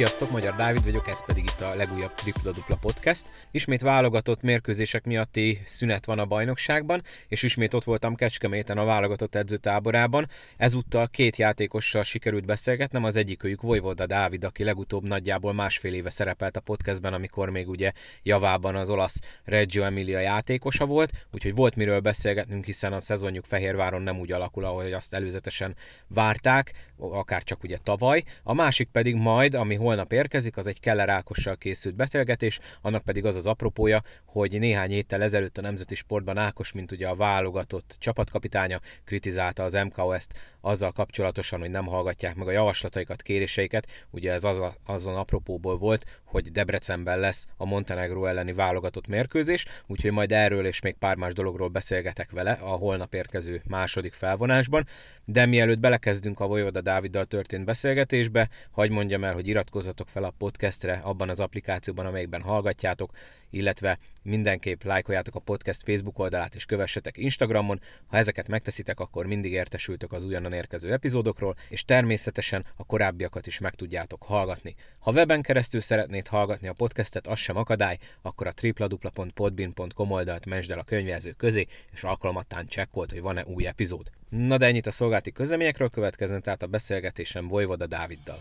Sziasztok, Magyar Dávid vagyok, ez pedig itt a legújabb Tripla Dupla Podcast. Ismét válogatott mérkőzések miatti szünet van a bajnokságban, és ismét ott voltam Kecskeméten a válogatott edzőtáborában. Ezúttal két játékossal sikerült beszélgetnem, az egyikőjük Vojvoda Dávid, aki legutóbb nagyjából másfél éve szerepelt a podcastben, amikor még ugye javában az olasz Reggio Emilia játékosa volt, úgyhogy volt miről beszélgetnünk, hiszen a szezonjuk Fehérváron nem úgy alakul, ahogy azt előzetesen várták, akár csak ugye tavaly. A másik pedig majd, ami holnap érkezik, az egy Keller Ákossal készült beszélgetés, annak pedig az az apropója, hogy néhány héttel ezelőtt a Nemzeti Sportban Ákos, mint ugye a válogatott csapatkapitánya, kritizálta az MKOS-t azzal kapcsolatosan, hogy nem hallgatják meg a javaslataikat, kéréseiket. Ugye ez az a, azon apropóból volt, hogy Debrecenben lesz a Montenegro elleni válogatott mérkőzés, úgyhogy majd erről és még pár más dologról beszélgetek vele a holnap érkező második felvonásban. De mielőtt belekezdünk a Vojoda Dáviddal történt beszélgetésbe, hagyd mondjam el, hogy iratkozzatok fel a podcastre abban az applikációban, amelyikben hallgatjátok, illetve mindenképp lájkoljátok a podcast Facebook oldalát és kövessetek Instagramon. Ha ezeket megteszitek, akkor mindig értesültök az újonnan érkező epizódokról, és természetesen a korábbiakat is meg tudjátok hallgatni. Ha weben keresztül szeretnéd hallgatni a podcastet, az sem akadály, akkor a tripladupla.podbin.com oldalt mesd el a könyvjelző közé, és alkalmattán csekkolt, hogy van-e új epizód. Na de ennyit a szolgálati közleményekről következzen tehát a beszélgetésem Vojvoda Dáviddal.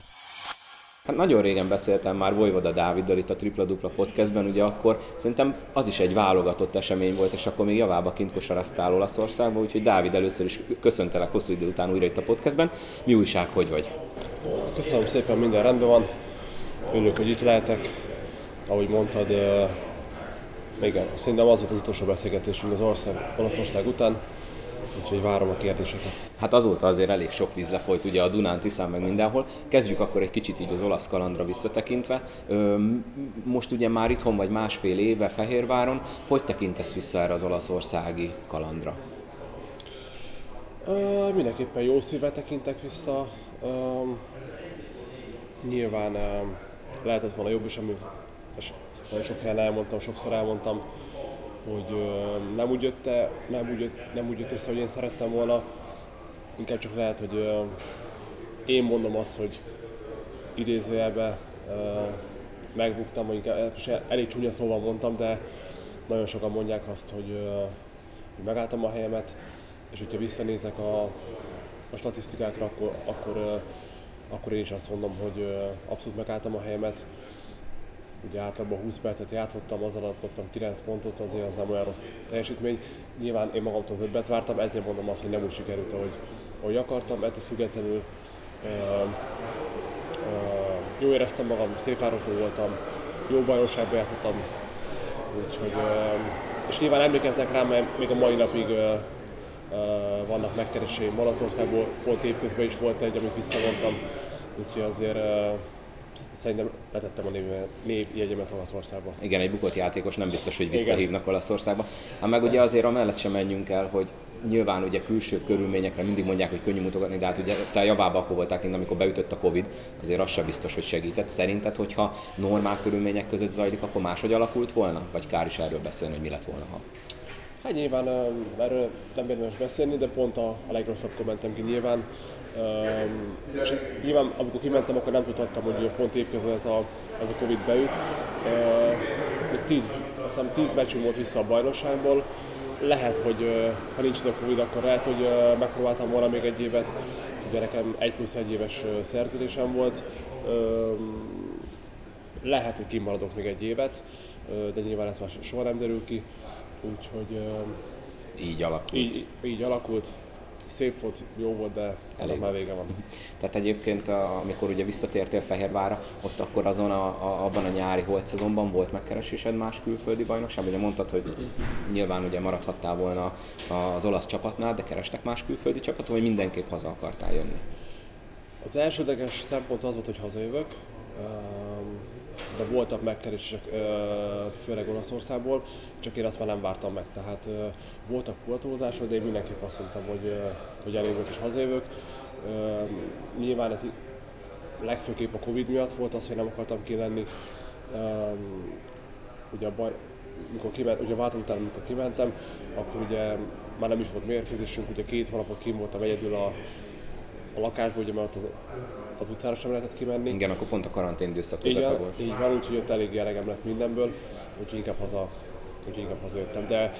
Hát nagyon régen beszéltem már Vojvoda Dáviddal itt a Tripla Dupla podcastben, ugye akkor szerintem az is egy válogatott esemény volt, és akkor még javába kint kosaraztál Olaszországba, úgyhogy Dávid először is köszöntelek hosszú idő után újra itt a podcastben. Mi újság, hogy vagy? Köszönöm szépen, minden rendben van. Örülök, hogy itt lehetek. Ahogy mondtad, igen, szerintem az volt az utolsó beszélgetésünk az ország, Olaszország után úgyhogy várom a kérdéseket. Hát azóta azért elég sok víz lefolyt ugye a Dunán, Tiszán, meg mindenhol. Kezdjük akkor egy kicsit így az olasz kalandra visszatekintve. Most ugye már itthon vagy másfél éve Fehérváron. Hogy tekintesz vissza erre az olaszországi kalandra? Uh, mindenképpen jó szívvel tekintek vissza. Uh, nyilván lehetett volna jobb is, ami nagyon sok helyen elmondtam, sokszor elmondtam, hogy nem úgy, jött, nem, úgy nem úgy jött össze, hogy én szerettem volna, inkább csak lehet, hogy én mondom azt, hogy idézőjelben megbuktam, vagy inkább, elég csúnya szóval mondtam, de nagyon sokan mondják azt, hogy, hogy megálltam a helyemet, és hogyha visszanézek a, a statisztikákra, akkor, akkor, akkor én is azt mondom, hogy abszolút megálltam a helyemet, ugye általában 20 percet játszottam, az alatt adtam 9 pontot, azért az nem olyan rossz teljesítmény. Nyilván én magamtól többet vártam, ezért mondom azt, hogy nem úgy sikerült, ahogy, ahogy akartam, ettől függetlenül uh, uh, jó éreztem magam, Széfvárosban voltam, jó bajnokságban játszottam, úgyhogy, uh, és nyilván emlékeznek rám, mert még a mai napig uh, uh, vannak megkereséseim Malaszországból, pont évközben is volt egy, amit visszavontam, úgyhogy azért uh, szerintem letettem a név, névjegyemet Olaszországba. Igen, egy bukott játékos nem biztos, hogy visszahívnak Igen. Olaszországba. Hát meg ugye azért amellett sem menjünk el, hogy nyilván ugye külső körülményekre mindig mondják, hogy könnyű mutogatni, de hát ugye te javába akkor voltál kint, amikor beütött a Covid, azért az sem biztos, hogy segített. Szerinted, hogyha normál körülmények között zajlik, akkor máshogy alakult volna? Vagy kár is erről beszélni, hogy mi lett volna, ha? Hát nyilván erről nem érdemes beszélni, de pont a, a legrosszabb kommentem ki nyilván. Um, és nyilván, amikor kimentem, akkor nem tudhattam, hogy pont évközben ez a, ez a Covid beüt. Uh, még tíz, azt hiszem tíz meccsünk volt vissza a bajnokságból. Lehet, hogy ha nincs ez a Covid, akkor lehet, hogy megpróbáltam volna még egy évet. Ugye nekem egy plusz egy éves szerződésem volt. Uh, lehet, hogy kimaradok még egy évet, de nyilván ez már soha nem derül ki. Úgyhogy... Így alakult. Így, így alakult szép volt, jó volt, de Elég már vége van. Tehát egyébként, amikor ugye visszatértél Fehérvára, ott akkor azon a, a, abban a nyári holt szezonban volt megkeresésed más külföldi bajnokság? Ugye mondtad, hogy nyilván ugye maradhattál volna az olasz csapatnál, de kerestek más külföldi csapatot, vagy mindenképp haza akartál jönni? Az elsődleges szempont az volt, hogy hazajövök de voltak megkeresések, főleg Olaszországból, csak én azt már nem vártam meg. Tehát voltak pótolózások, de én mindenképp azt mondtam, hogy, hogy elég volt és hazajövök. Nyilván ez legfőképp a Covid miatt volt az, hogy nem akartam kilenni. Ugye a baj, mikor kiment, ugye a váltó után, amikor kimentem, akkor ugye már nem is volt mérkőzésünk, ugye két hónapot kim voltam egyedül a, a lakásból, ugye mert az az utcára sem lehetett kimenni. Igen, akkor pont a karantén időszak Igen, volt. így van, úgyhogy ott elég elegem lett mindenből, úgyhogy inkább haza, úgyhogy inkább hazajöttem. De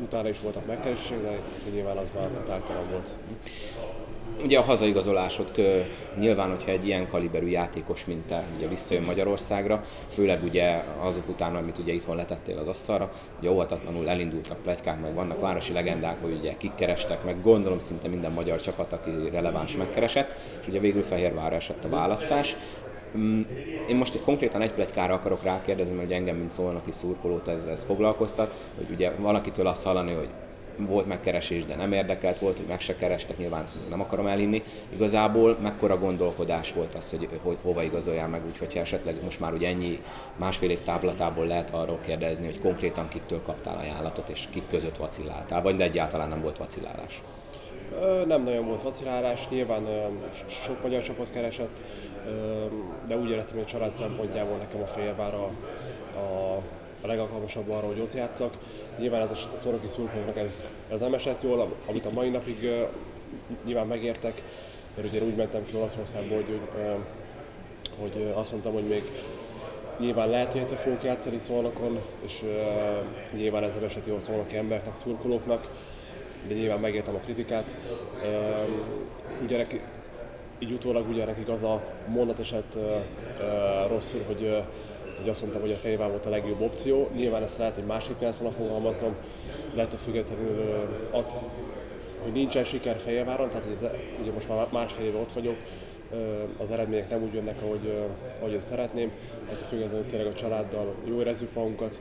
utána is voltak megkeresések, de nyilván az már tártalan volt. Ugye a hazaigazolásod nyilván, hogyha egy ilyen kaliberű játékos, mint te, ugye visszajön Magyarországra, főleg ugye azok után, amit ugye itthon letettél az asztalra, ugye óvatatlanul elindultak plegykák, meg vannak városi legendák, hogy ugye kik kerestek, meg gondolom szinte minden magyar csapat, aki releváns megkeresett, és ugye végül Fehérvárra esett a választás. Mm, én most konkrétan egy plegykára akarok rákérdezni, mert engem, mint szólnoki szurkolót ez, ez foglalkoztat, hogy ugye valakitől azt hallani, hogy volt megkeresés, de nem érdekelt volt, hogy meg se kerestek, nyilván ezt nem akarom elhinni. Igazából mekkora gondolkodás volt az, hogy, hogy hova igazoljál meg, úgyhogy esetleg most már ugye ennyi másfél év táblatából lehet arról kérdezni, hogy konkrétan kiktől kaptál ajánlatot, és kik között vacilláltál, vagy de egyáltalán nem volt vacillálás. Nem nagyon volt vacilálás, nyilván sok magyar csapat keresett, de úgy éreztem, hogy a család szempontjából nekem a Fehérvár a, a, a legalkalmasabb arra, hogy ott játszak. Nyilván ez a szoroki szurkolóknak ez, ez nem esett jól, amit a mai napig nyilván megértek, mert ugye úgy mentem ki Olaszországba, hogy, hogy, azt mondtam, hogy még nyilván lehet, hogy egyszer fogok játszani szolnokon, és uh, nyilván ez nem esett jól szolnoki embereknek, szurkolóknak, de nyilván megértem a kritikát. Uh, ugye neki, így utólag ugye nekik az a mondat esett rosszul, hogy uh, hogy azt mondtam, hogy a Fehérvár volt a legjobb opció. Nyilván ezt lehet, hogy másképp kellett volna fogalmaznom, de ettől függetlenül, att, hogy nincsen siker Fehérváron, tehát hogy ez, ugye most már másfél éve ott vagyok, az eredmények nem úgy jönnek, ahogy, ahogy én szeretném, ettől függetlenül tényleg a családdal jó érezzük magunkat,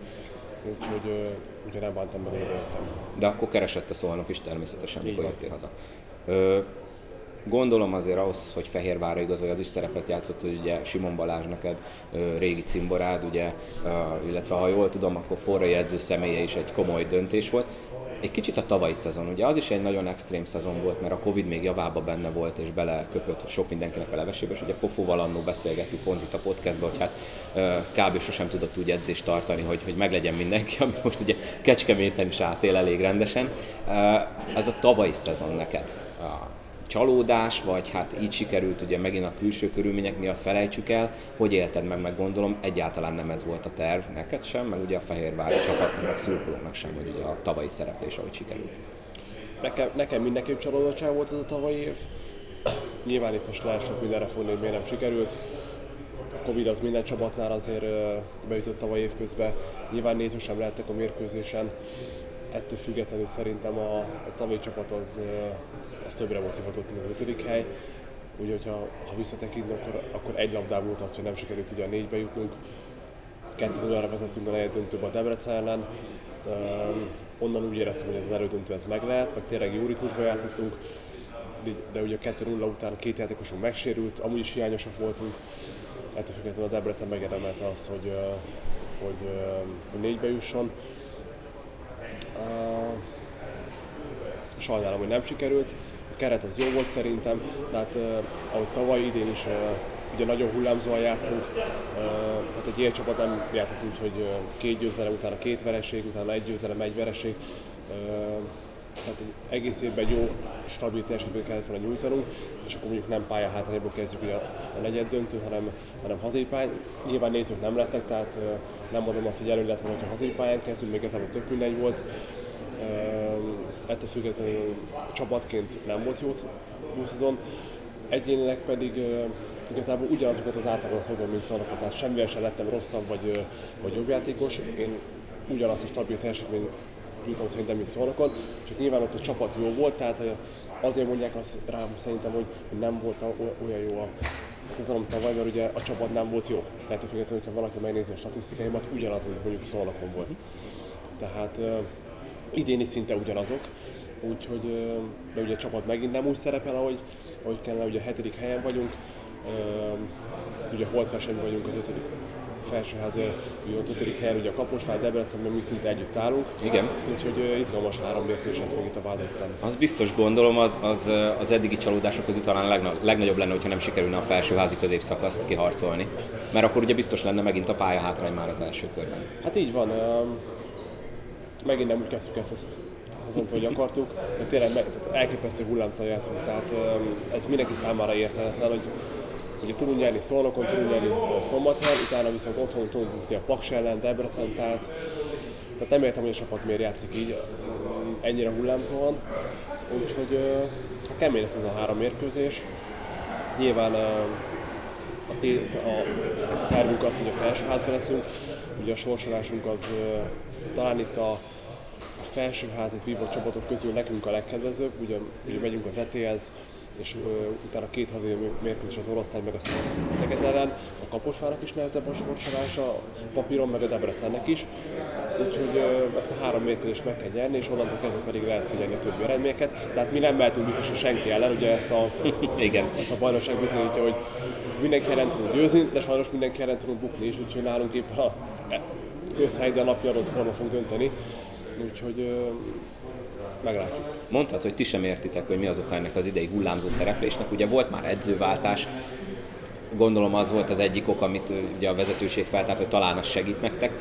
úgyhogy ugye nem bántam meg, hogy jöttem. De akkor keresett a szolnok is természetesen, amikor jöttél haza. Ö, Gondolom azért ahhoz, hogy Fehérvárra igazolja, az is szerepet játszott, hogy ugye Simon Balázs neked régi cimborád, ugye, illetve ha jól tudom, akkor forrai edző személye is egy komoly döntés volt. Egy kicsit a tavalyi szezon, ugye az is egy nagyon extrém szezon volt, mert a Covid még javába benne volt, és beleköpött sok mindenkinek a levesébe, és ugye Fofóval annó beszélgettük pont itt a podcastban, hogy hát kb. sosem tudott úgy edzést tartani, hogy, hogy meglegyen mindenki, amit most ugye Kecskeméten is átél elég rendesen. Ez a tavalyi szezon neked csalódás, vagy hát így sikerült ugye megint a külső körülmények miatt felejtsük el, hogy élted meg, meg gondolom, egyáltalán nem ez volt a terv neked sem, meg ugye a Fehérvári csapatnak, meg szurkolóknak sem, hogy ugye a tavalyi szereplés, ahogy sikerült. Nekem, nekem mindenképp csalódottság volt ez a tavalyi év. Nyilván itt most lehet sok mindenre fogni, hogy miért nem sikerült. A Covid az minden csapatnál azért beütött tavaly év közben. Nyilván néző sem lehettek a mérkőzésen ettől függetlenül szerintem a, a tavalyi csapat az, az többre motivatott, mint az ötödik hely. Úgyhogy ha, ha visszatekintünk, akkor, akkor egy labdám volt az, hogy nem sikerült ugye a négybe jutnunk. 2 0 vezettünk a negyed a Debrecen ellen. Um, onnan úgy éreztem, hogy ez az elődöntő ez meg lehet, meg tényleg jó ritmusba játszottunk, de, de ugye a 2-0 után két játékosunk megsérült, amúgy is hiányosak voltunk. Ettől függetlenül a Debrecen megérdemelte azt, hogy, hogy, hogy négybe jusson. Sajnálom, hogy nem sikerült. A keret az jó volt szerintem, de hát uh, ahogy tavaly idén is ugye nagyon hullámzóan játszunk, tehát egy ilyen csapat nem játszott úgy, hogy két győzelem, utána két vereség, utána egy győzelem, egy vereség. Tehát egész évben jó, stabil teljesítményt kellett volna nyújtanunk, és akkor mondjuk nem pálya hátrányból kezdjük ugye a negyed döntő, hanem, hanem hazai pályán. Nyilván nézők nem lettek, tehát nem mondom azt, hogy elő lett volna, hogy a hazai pályán kezdünk, még ezen tök mindegy volt. Ettől függetlenül csapatként nem volt jó, jó szezon. Egyénileg pedig igazából ugyanazokat az átlagokat hozom, mint szóval, tehát semmivel sem lettem rosszabb vagy, vagy jobb játékos. Én ugyanazt a stabil teljesítményt jutom szerintem is szolnokon, csak nyilván ott a csapat jó volt, tehát azért mondják azt rám szerintem, hogy nem volt olyan jó a szezonom tavaly, mert ugye a csapat nem volt jó. Tehát függetlenül, hogyha valaki megnézi a statisztikáimat, ugyanaz, mint mondjuk szolnokon volt. Tehát uh, idén is szinte ugyanazok, úgyhogy uh, de ugye a csapat megint nem úgy szerepel, ahogy, ahogy kellene, ugye a hetedik helyen vagyunk, uh, ugye holt vagyunk az ötödik felsőház, ugye ott ötödik helyen, ugye a Kaposvár, Debrecenben mi szinte együtt állunk. Igen. Úgyhogy izgalmas három mérkőzés ez még itt a Vádotten. Az biztos gondolom, az, az, az eddigi csalódások között talán a legnagyobb, lenne, hogyha nem sikerülne a felsőházi középszakaszt kiharcolni. Mert akkor ugye biztos lenne megint a pálya hátrány már az első körben. Hát így van. Megint nem úgy kezdtük ezt a szezont, hogy akartuk, de tényleg meg, tehát elképesztő hullámszal játszunk. Tehát ez mindenki számára érthetetlen, hogy Ugye tudunk nyerni Szolnokon, tudunk nyerni Szombathelyen, utána viszont otthon tudunk a Paks ellen, Debrecen, tehát, tehát nem értem, hogy a csapat miért játszik így ennyire hullámzóan. Úgyhogy hát kemény lesz ez a három mérkőzés. Nyilván a, té- a tervünk az, hogy a felsőházban leszünk. Ugye a sorsolásunk az talán itt a, a vívó csapatok közül nekünk a legkedvezőbb. Ugye, ugye megyünk az ETS, és uh, utána két hazai mérkőzés az Oroszlány meg a Szeged ellen. A Kaposvának is nehezebb a sorsolása, papíron meg a Debrecennek is. Úgyhogy uh, ezt a három mérkőzést meg kell nyerni, és onnantól kezdve pedig lehet figyelni a többi eredményeket. Tehát mi nem mehetünk biztos, hogy senki ellen, ugye ezt a, Igen. ezt a bajnokság bizonyítja, hogy mindenki ellen tudunk győzni, de sajnos mindenki ellen tudunk bukni is, úgyhogy nálunk éppen a közhely, de a napi adott forma fog dönteni. Úgyhogy uh, meglátjuk. Mondtad, hogy ti sem értitek, hogy mi az oka ennek az idei hullámzó szereplésnek. Ugye volt már edzőváltás, gondolom az volt az egyik ok, amit ugye a vezetőség feltárt, hogy talán az segít nektek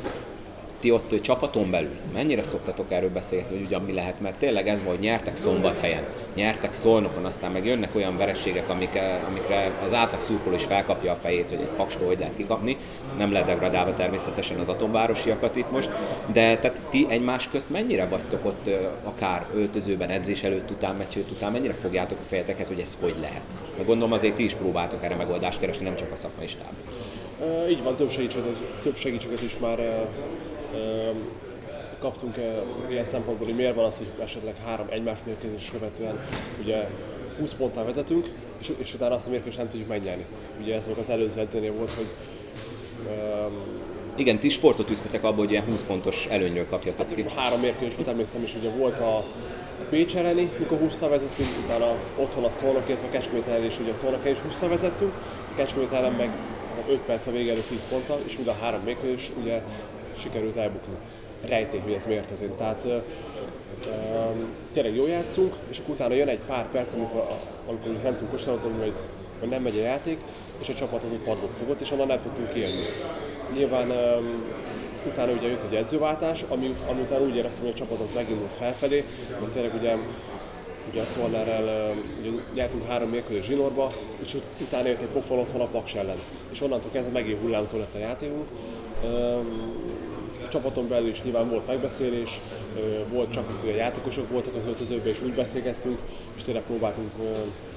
ti ott csapaton belül mennyire szoktatok erről beszélni, hogy ugyan mi lehet, mert tényleg ez volt, nyertek szombathelyen, nyertek szolnokon, aztán meg jönnek olyan verességek, amik, amikre az átlag szurkoló is felkapja a fejét, hogy egy pakstól hogy lehet kikapni, nem lehet degradálva természetesen az atomvárosiakat itt most, de tehát ti egymás közt mennyire vagytok ott akár öltözőben, edzés előtt, után, meccs előtt, után, mennyire fogjátok a fejeteket, hogy ez hogy lehet? Mert gondolom azért ti is próbáltok erre megoldást keresni, nem csak a szakmai stáb. így van, több segítséget, több segítséget is már kaptunk ilyen szempontból, hogy miért van az, hogy esetleg három egymás mérkőzés követően ugye 20 ponttal vezetünk, és, és utána azt a mérkőzést nem tudjuk megnyerni. Ugye ez az előző edzőnél volt, hogy um, igen, ti sportot üztetek abból, hogy ilyen 20 pontos előnyről kapjatok hát, ki. Három mérkőzés volt, emlékszem is, ugye volt a, a Pécs elleni, mikor 20 vezettünk, utána otthon a Szolnok, illetve Kecskemét ellen is, ugye a Szolnok is 20 vezettünk, Kecskemét ellen meg 5 perc a vége előtt 10 ponttal, és mind a három mérkőzés ugye sikerült elbukni. Rejték, hogy ez miért történt. Tehát tényleg jól játszunk, és akkor utána jön egy pár perc, amikor, amikor nem tudunk kosarazni, vagy, vagy nem megy a játék, és a csapat azon padlót fogott, és onnan nem tudtunk kijönni. Nyilván um, utána ugye jött egy edzőváltás, ami, ami után úgy éreztem, hogy a csapatot megindult felfelé, mert tényleg ugye ugye a Czolnerrel ugye nyertünk három mérkőzés zsinórba, és ut- utána jött egy pofon otthon a Paks ellen. És onnantól kezdve megint hullámzó lett a játékunk. Csapaton belül is nyilván volt megbeszélés, volt csak az, hogy a játékosok voltak az öltözőben, és úgy beszélgettünk, és tényleg próbáltunk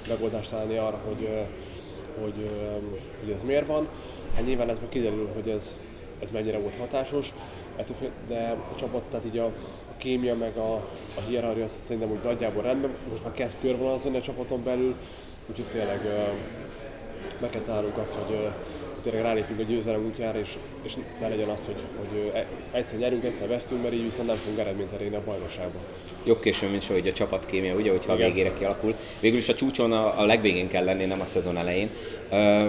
megoldást találni arra, hogy, hogy, hogy ez miért van. Hát nyilván ez kiderül, hogy ez, ez mennyire volt hatásos, de a csapat, tehát így a, a kémia meg a, a hierarchia szerintem úgy nagyjából rendben, most már kezd körvonalazni a csapaton belül, úgyhogy tényleg meg kell azt, hogy tényleg rálépünk a győzelem útjára, és, és ne legyen az, hogy, hogy e, egyszer nyerünk, egyszer vesztünk, mert így viszont nem fogunk eredményt elérni a bajnokságban. Jobb későn, mint hogy a csapatkémia, ugye, hogyha Igen. a végére kialakul. Végül is a csúcson a, a legvégén kell lenni, nem a szezon elején. Uh,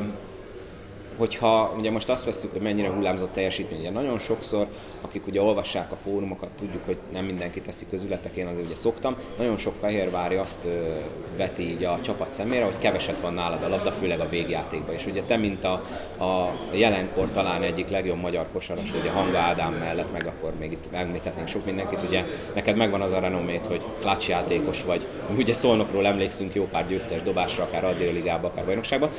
hogyha ugye most azt veszük, hogy mennyire hullámzott teljesítmény, ugye nagyon sokszor, akik ugye olvassák a fórumokat, tudjuk, hogy nem mindenki teszi közületek, én azért ugye szoktam, nagyon sok fehérvári azt ö, veti így a csapat szemére, hogy keveset van nálad a labda, főleg a végjátékban. És ugye te, mint a, a jelenkor talán egyik legjobb magyar kosaras, ugye Hanga Ádám mellett, meg akkor még itt megmíthetnénk sok mindenkit, ugye neked megvan az a renomét, hogy klatch játékos vagy. Ugye Szolnokról emlékszünk jó pár győztes dobásra, akár a Ligába, akár bajnokságban.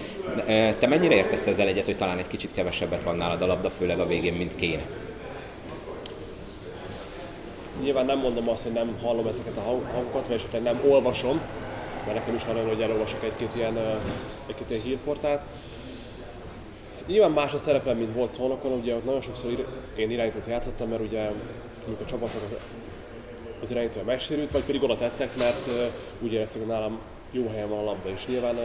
Te mennyire értesz ezzel egyet, hogy talán egy kicsit kevesebbet van nálad a labda, főleg a végén, mint kéne. Nyilván nem mondom azt, hogy nem hallom ezeket a hangokat, vagy esetleg nem olvasom, mert nekem is van olyan, hogy elolvasok egy-két ilyen, egy-két ilyen hírportát. Nyilván más a szerepem, mint volt szólnokon, ugye ott nagyon sokszor én irányítót játszottam, mert ugye amikor a csapatnak az, az irányítója megsérült, vagy pedig oda tettek, mert úgy érezték, hogy nálam jó helyen van a labda, és nyilván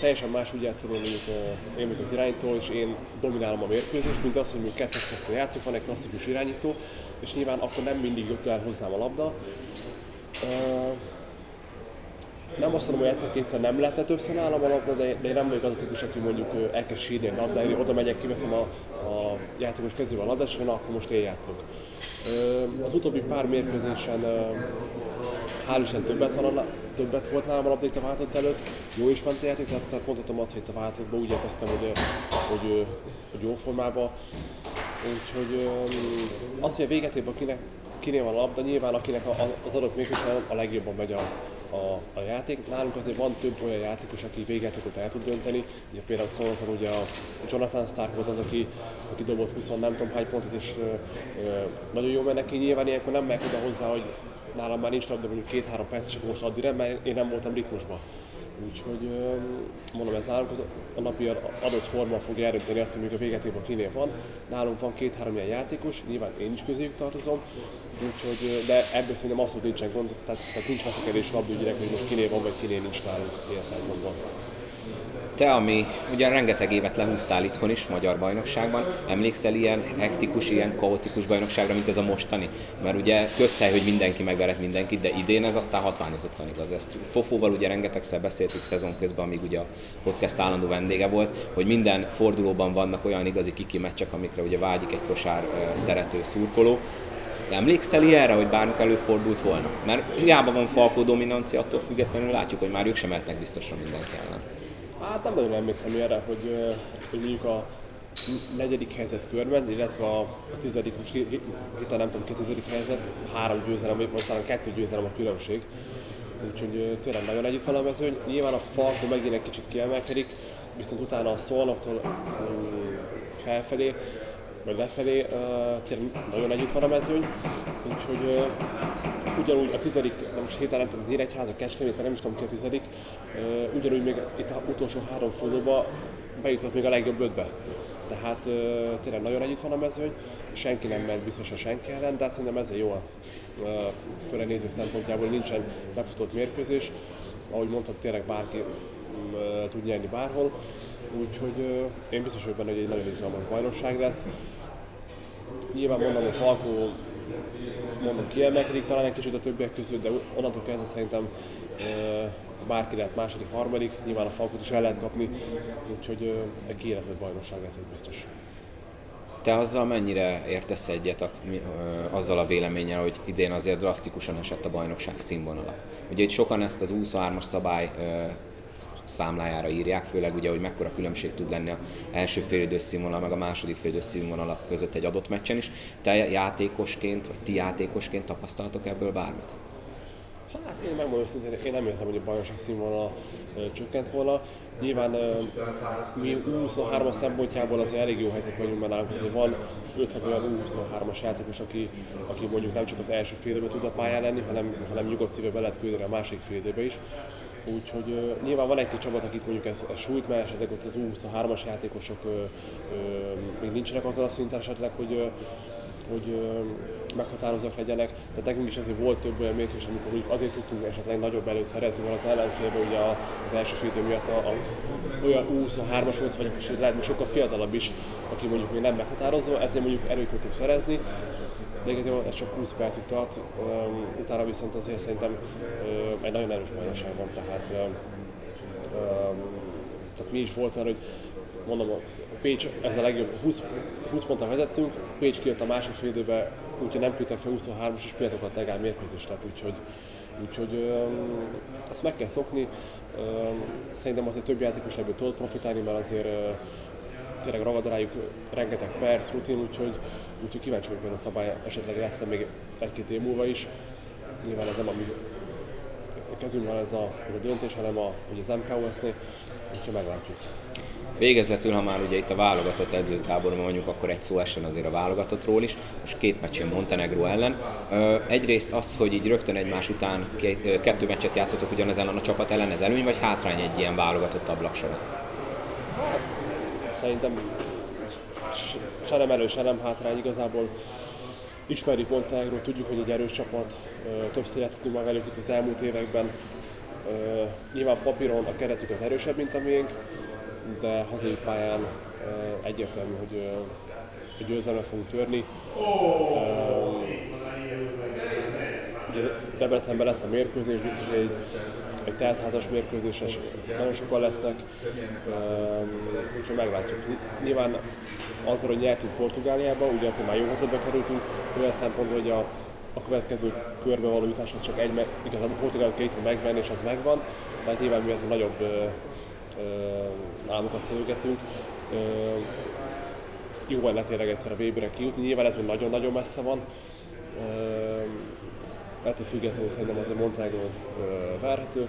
teljesen más úgy játszani, mondjuk én vagyok az irányító, és én dominálom a mérkőzést, mint az, hogy mondjuk kettes poszton játszok, van egy klasszikus irányító, és nyilván akkor nem mindig jött el hozzám a labda. Nem azt mondom, hogy egyszer-kétszer nem lehetne többször nálam a labda, de, én nem vagyok az a típus, aki mondjuk elkezd sírni a labdáért, oda megyek, kiveszem a, a játékos kezével a labdát, és na, akkor most én játszok. Az utóbbi pár mérkőzésen hál' Isten többet, van a, többet volt nálam a labda itt a váltott előtt, jó is ment a játék, tehát, tehát mondhatom azt, hogy a váltottban úgy érkeztem, hogy, hogy, hogy jó formában. Úgyhogy az, hogy a végetében kinek, kinél van a labda, nyilván akinek az adott mérkőzésen a legjobban megy a, a, a játék. Nálunk azért van több olyan játékos, aki végjátékot el tud dönteni. Ugye például Szolnokon ugye a Jonathan Stark volt az, aki, aki dobott 20 nem tudom hány pontot, és ö, ö, nagyon jó mennek ki. Nyilván ilyenkor nem megyek oda hozzá, hogy nálam már nincs labda, mondjuk két-három perc, és akkor most addig mert én nem voltam ritmusban. Úgyhogy mondom, ez nálunk az a napi adott forma fogja eldönteni azt, hogy még a végetében kinél van. Nálunk van két-három ilyen játékos, nyilván én is közéjük tartozom, úgyhogy, de ebből szerintem hogy nincsen gond, tehát, tehát nincs veszekedés labdügyileg, hogy most kinél van, vagy kinél nincs nálunk ilyen szempontból. Te, ami ugye rengeteg évet lehúztál itthon is, magyar bajnokságban, emlékszel ilyen hektikus, ilyen kaotikus bajnokságra, mint ez a mostani? Mert ugye közhely, hogy mindenki megveret mindenkit, de idén ez aztán hatványozottan igaz. Ezt Fofóval ugye rengetegszer beszéltük szezon közben, amíg ugye a podcast állandó vendége volt, hogy minden fordulóban vannak olyan igazi kiki meccsek, amikre ugye vágyik egy kosár szerető szurkoló, Emlékszel ilyenre, hogy bármik előfordult volna? Mert hiába van Falkó dominancia, attól függetlenül látjuk, hogy már ők sem mehetnek biztosan mindenki ellen. Hát nem nagyon emlékszem erre, hogy, hogy mondjuk a negyedik helyzet körben, illetve a, a tizedik, most itt nem tudom, két tizedik helyzet, három győzelem, vagy most talán kettő győzelem a különbség. Úgyhogy tényleg nagyon együtt van a mezőny. Nyilván a Falkó megint egy kicsit kiemelkedik, viszont utána a Szolnoktól felfelé, vagy lefelé, tényleg nagyon együtt van a mezőny. Úgyhogy ugyanúgy a tizedik, most héten nem tudom, Nyíregyháza, Kecskemét, nem is tudom ki a tizedik, ugyanúgy még itt a utolsó három fordulóban bejutott még a legjobb ötbe. Tehát tényleg nagyon együtt van a mezőny, senki nem ment biztosan senki ellen, de hát szerintem ez jó a főleg nézők szempontjából nincsen befutott mérkőzés. Ahogy mondtam, tényleg bárki mm, tud nyerni bárhol. Úgyhogy én biztos vagyok benne, hogy egy nagyon izgalmas bajnokság lesz. Nyilván mondom, hogy Falkó mondom, kiemelkedik talán egy kicsit a többiek között, de onnantól kezdve szerintem bárki lehet második, harmadik, nyilván a Falkot is el lehet kapni, úgyhogy egy kiélezett bajnokság lesz ez biztos. Te azzal mennyire értesz egyet a, azzal a véleménnyel, hogy idén azért drasztikusan esett a bajnokság színvonala? Ugye itt sokan ezt az 23-as szabály számlájára írják, főleg ugye, hogy mekkora különbség tud lenni a első félidős színvonal, meg a második félidős színvonal között egy adott meccsen is. Te játékosként, vagy ti játékosként tapasztaltok ebből bármit? Hát én megmondom őszintén, én nem értem, hogy a bajnokság színvonal csökkent volna. Nyilván mi 23 as szempontjából az elég jó helyzet vagyunk, mert nálunk azért van 5 olyan 23-as játékos, aki, aki mondjuk nem csak az első fél tud a pályán lenni, hanem, hanem nyugodt szíve be lehet küldeni a másik fél is. Úgyhogy uh, nyilván van egy-két csapat, akit mondjuk ez, ez sújt, mert esetleg ott az U23-as játékosok uh, uh, még nincsenek azzal a szinten esetleg, hogy, uh, hogy uh, meghatározók legyenek. Tehát nekünk is azért volt több olyan mérkőzés, amikor mondjuk azért tudtunk esetleg nagyobb előtt szerezni, mert az ellenfélben ugye az első fél miatt a, a, olyan U23-as volt, vagy lehet még sokkal fiatalabb is, aki mondjuk még nem meghatározó, ezért mondjuk előtt tudtuk szerezni de igazából ez csak 20 percig tart, um, utána viszont azért szerintem um, egy nagyon erős bajnokság van, tehát, um, tehát mi is volt olyan, hogy mondom, a Pécs ez a legjobb, 20, 20 ponttal vezettünk, Pécs kijött a másik fél időbe, úgyhogy nem küldtek fel 23-as, és pillanatokat legál mérkőzést, tehát úgyhogy, úgyhogy um, ezt meg kell szokni. Um, szerintem azért több játékos ebből tud profitálni, mert azért uh, tényleg ragad rájuk rengeteg perc, rutin, úgyhogy, úgyhogy kíváncsi vagyok, hogy ez a szabály esetleg lesz még egy-két év múlva is. Nyilván ez nem a mi kezünkben ez a, ez a döntés, hanem a, ugye az MKOS-nél, úgyhogy meglátjuk. Végezetül, ha már ugye itt a válogatott edzőtáborban mondjuk, akkor egy szó essen azért a válogatottról is. Most két meccsén Montenegro ellen. Egyrészt az, hogy így rögtön egymás után két, kettő meccset játszotok ugyanez ellen a csapat ellen, ez előny vagy hátrány egy ilyen válogatott ablaksorot? Hát, szerintem se nem erős, se nem hátrány igazából. Ismerjük Montenegro, tudjuk, hogy egy erős csapat, többször játszottunk már velük itt az elmúlt években. Nyilván papíron a keretük az erősebb, mint a miénk, de hazai pályán egyértelmű, hogy, hogy győzelmet fogunk törni. Debrecenben lesz a mérkőzés, biztos, egy egy teltházas mérkőzéses, nagyon sokan lesznek, úgyhogy meglátjuk. Nyilván azzal, hogy nyertünk Portugáliába, ugye azért már jó hetetbe kerültünk, olyan szempontból, hogy a, a következő körbe való jutás az csak egy, igazából Portugáliát két megvenni, és az megvan, tehát nyilván mi azért nagyobb ö, ö, álmokat szörgetünk. Jó lenne tényleg egyszer a VB-re kijutni, nyilván ez még nagyon-nagyon messze van, ettől függetlenül szerintem azért Montenegro várható.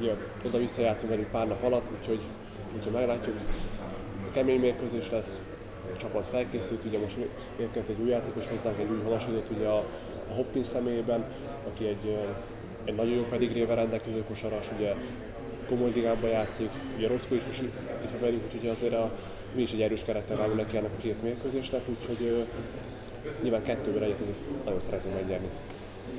Ja, oda-vissza játszunk velük pár nap alatt, úgyhogy, úgyhogy meglátjuk. Kemény mérkőzés lesz, a csapat felkészült, ugye most érkezett egy új játékos hozzánk, egy új honasodott ugye a, a Hopkins személyében, aki egy, egy nagyon jó pedigrével rendelkező kosaras, ugye komoly ligában játszik, ugye Roszkó is most itt van velünk, úgyhogy azért a, mi is egy erős kerettel vágunk neki ennek a két mérkőzésnek, úgyhogy nyilván kettőben egyet nagyon szeretnénk megnyerni.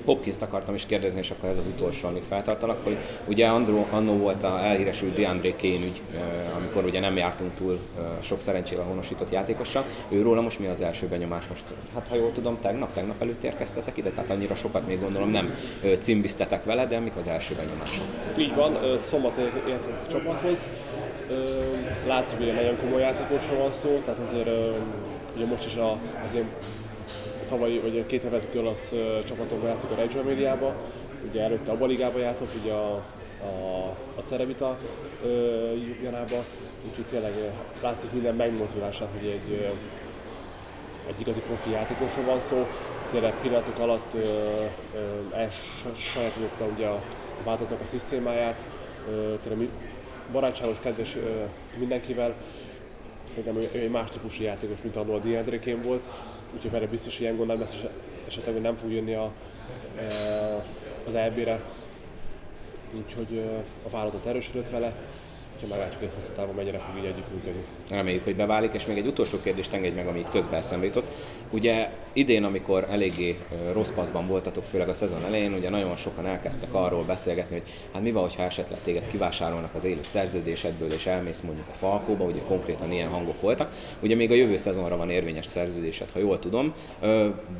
Hopkins-t akartam is kérdezni, és akkor ez az utolsó, amíg feltartalak, hogy ugye Andrew, annó volt a elhíresült DeAndre Kane ügy, amikor ugye nem jártunk túl sok szerencsével honosított játékossal. Őróla most mi az első benyomás most? Hát ha jól tudom, tegnap, tegnap előtt érkeztetek ide, tehát annyira sokat még gondolom nem cimbiztetek vele, de mik az első benyomások? Így van, szombat értek a csapathoz. Látszik, hogy nagyon komoly játékosról van szó, tehát azért ugye most is az én tavalyi, vagy két évet vezető olasz csapatokban játszik a Reggio Emiliába, ugye előtte a Ligába játszott, ugye a, a, a Cerevita Janába, úgyhogy tényleg látszik minden megmozdulását, hogy egy, egy igazi profi játékosról van szó. Tényleg pillanatok alatt elsajátította ugye a váltottnak a szisztémáját, tényleg barátságos, kedves mindenkivel. Szerintem ő egy más típusú játékos, mint a Diandre volt úgyhogy vele biztos, hogy ilyen gond nem lesz, esetleg hogy nem fog jönni a, e, az EB-re. Úgyhogy a vállalatot erősödött vele, úgyhogy meglátjuk, hogy hosszú mennyire fog így együttműködni. Reméljük, hogy beválik, és még egy utolsó kérdést engedj meg, amit közben eszembe jutott. Ugye idén, amikor eléggé rossz paszban voltatok, főleg a szezon elején, ugye nagyon sokan elkezdtek arról beszélgetni, hogy hát mi van, ha esetleg téged kivásárolnak az élő szerződésedből, és elmész mondjuk a Falkóba, ugye konkrétan ilyen hangok voltak. Ugye még a jövő szezonra van érvényes szerződésed, ha jól tudom.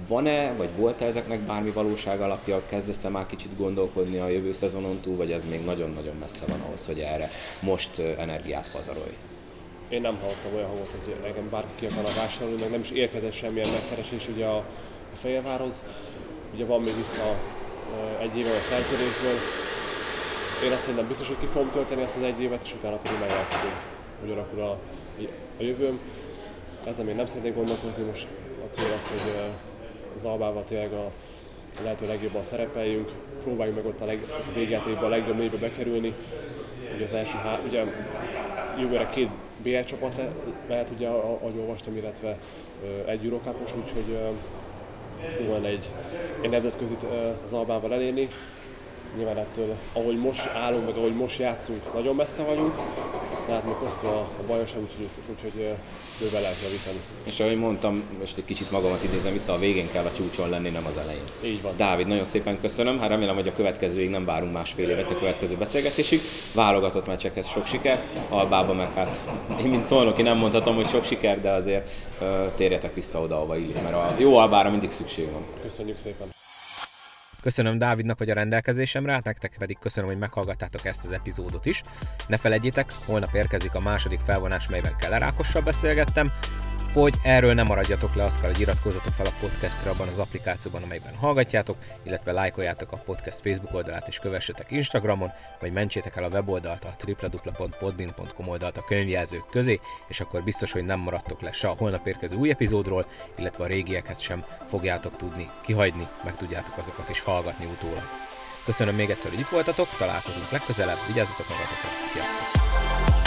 Van-e, vagy volt-e ezeknek bármi valóság alapja? Kezdesz már kicsit gondolkodni a jövő szezonon túl, vagy ez még nagyon-nagyon messze van ahhoz, hogy erre most energiát pazarolj? én nem hallottam olyan hangot, hogy engem bárki ki akarna vásárolni, meg nem is érkezett semmilyen megkeresés ugye a, a Fehérvárhoz. Ugye van még vissza egy éve a szerződésből. Én azt szerintem biztos, hogy ki fogom tölteni ezt az egy évet, és utána pedig hogy alakul a, a jövőm. Ezzel még nem szeretnék gondolkozni, most a cél az, hogy az Albával tényleg a, lehető legjobban szerepeljünk, próbáljuk meg ott a, leg, végjátékban a legjobb négybe bekerülni. Ugye az első há, ugye jövőre két BL csapat le, lehet, ugye, ahogy olvastam, illetve egy Eurocup-os, úgyhogy van egy, egy nemzetközi az Albával elérni. Nyilván ettől, ahogy most állunk, meg ahogy most játszunk, nagyon messze vagyunk, tehát még hosszú a, a bajnokság, úgyhogy, úgyhogy bőven lehet javítani. És ahogy mondtam, most egy kicsit magamat idézem vissza, a végén kell a csúcson lenni, nem az elején. Így van. Dávid, nagyon szépen köszönöm. Hát remélem, hogy a következőig nem várunk másfél évet a következő beszélgetésig. Válogatott meccsekhez sok sikert, Albában meg hát én mint szolnoki nem mondhatom, hogy sok siker, de azért uh, térjetek vissza oda, ahova illik, mert a jó Albára mindig szükség van. Köszönjük szépen. Köszönöm Dávidnak, hogy a rendelkezésemre állt, nektek pedig köszönöm, hogy meghallgattátok ezt az epizódot is. Ne felejtjétek, holnap érkezik a második felvonás, melyben Keller Ákossal beszélgettem hogy erről nem maradjatok le, azt kell, hogy iratkozzatok fel a podcastra abban az applikációban, amelyben hallgatjátok, illetve lájkoljátok a podcast Facebook oldalát és kövessetek Instagramon, vagy mentsétek el a weboldalt a www.podbin.com oldalt a könyvjelzők közé, és akkor biztos, hogy nem maradtok le se a holnap érkező új epizódról, illetve a régieket sem fogjátok tudni kihagyni, meg tudjátok azokat is hallgatni utólag. Köszönöm még egyszer, hogy itt voltatok, találkozunk legközelebb, vigyázzatok magatokra, sziasztok!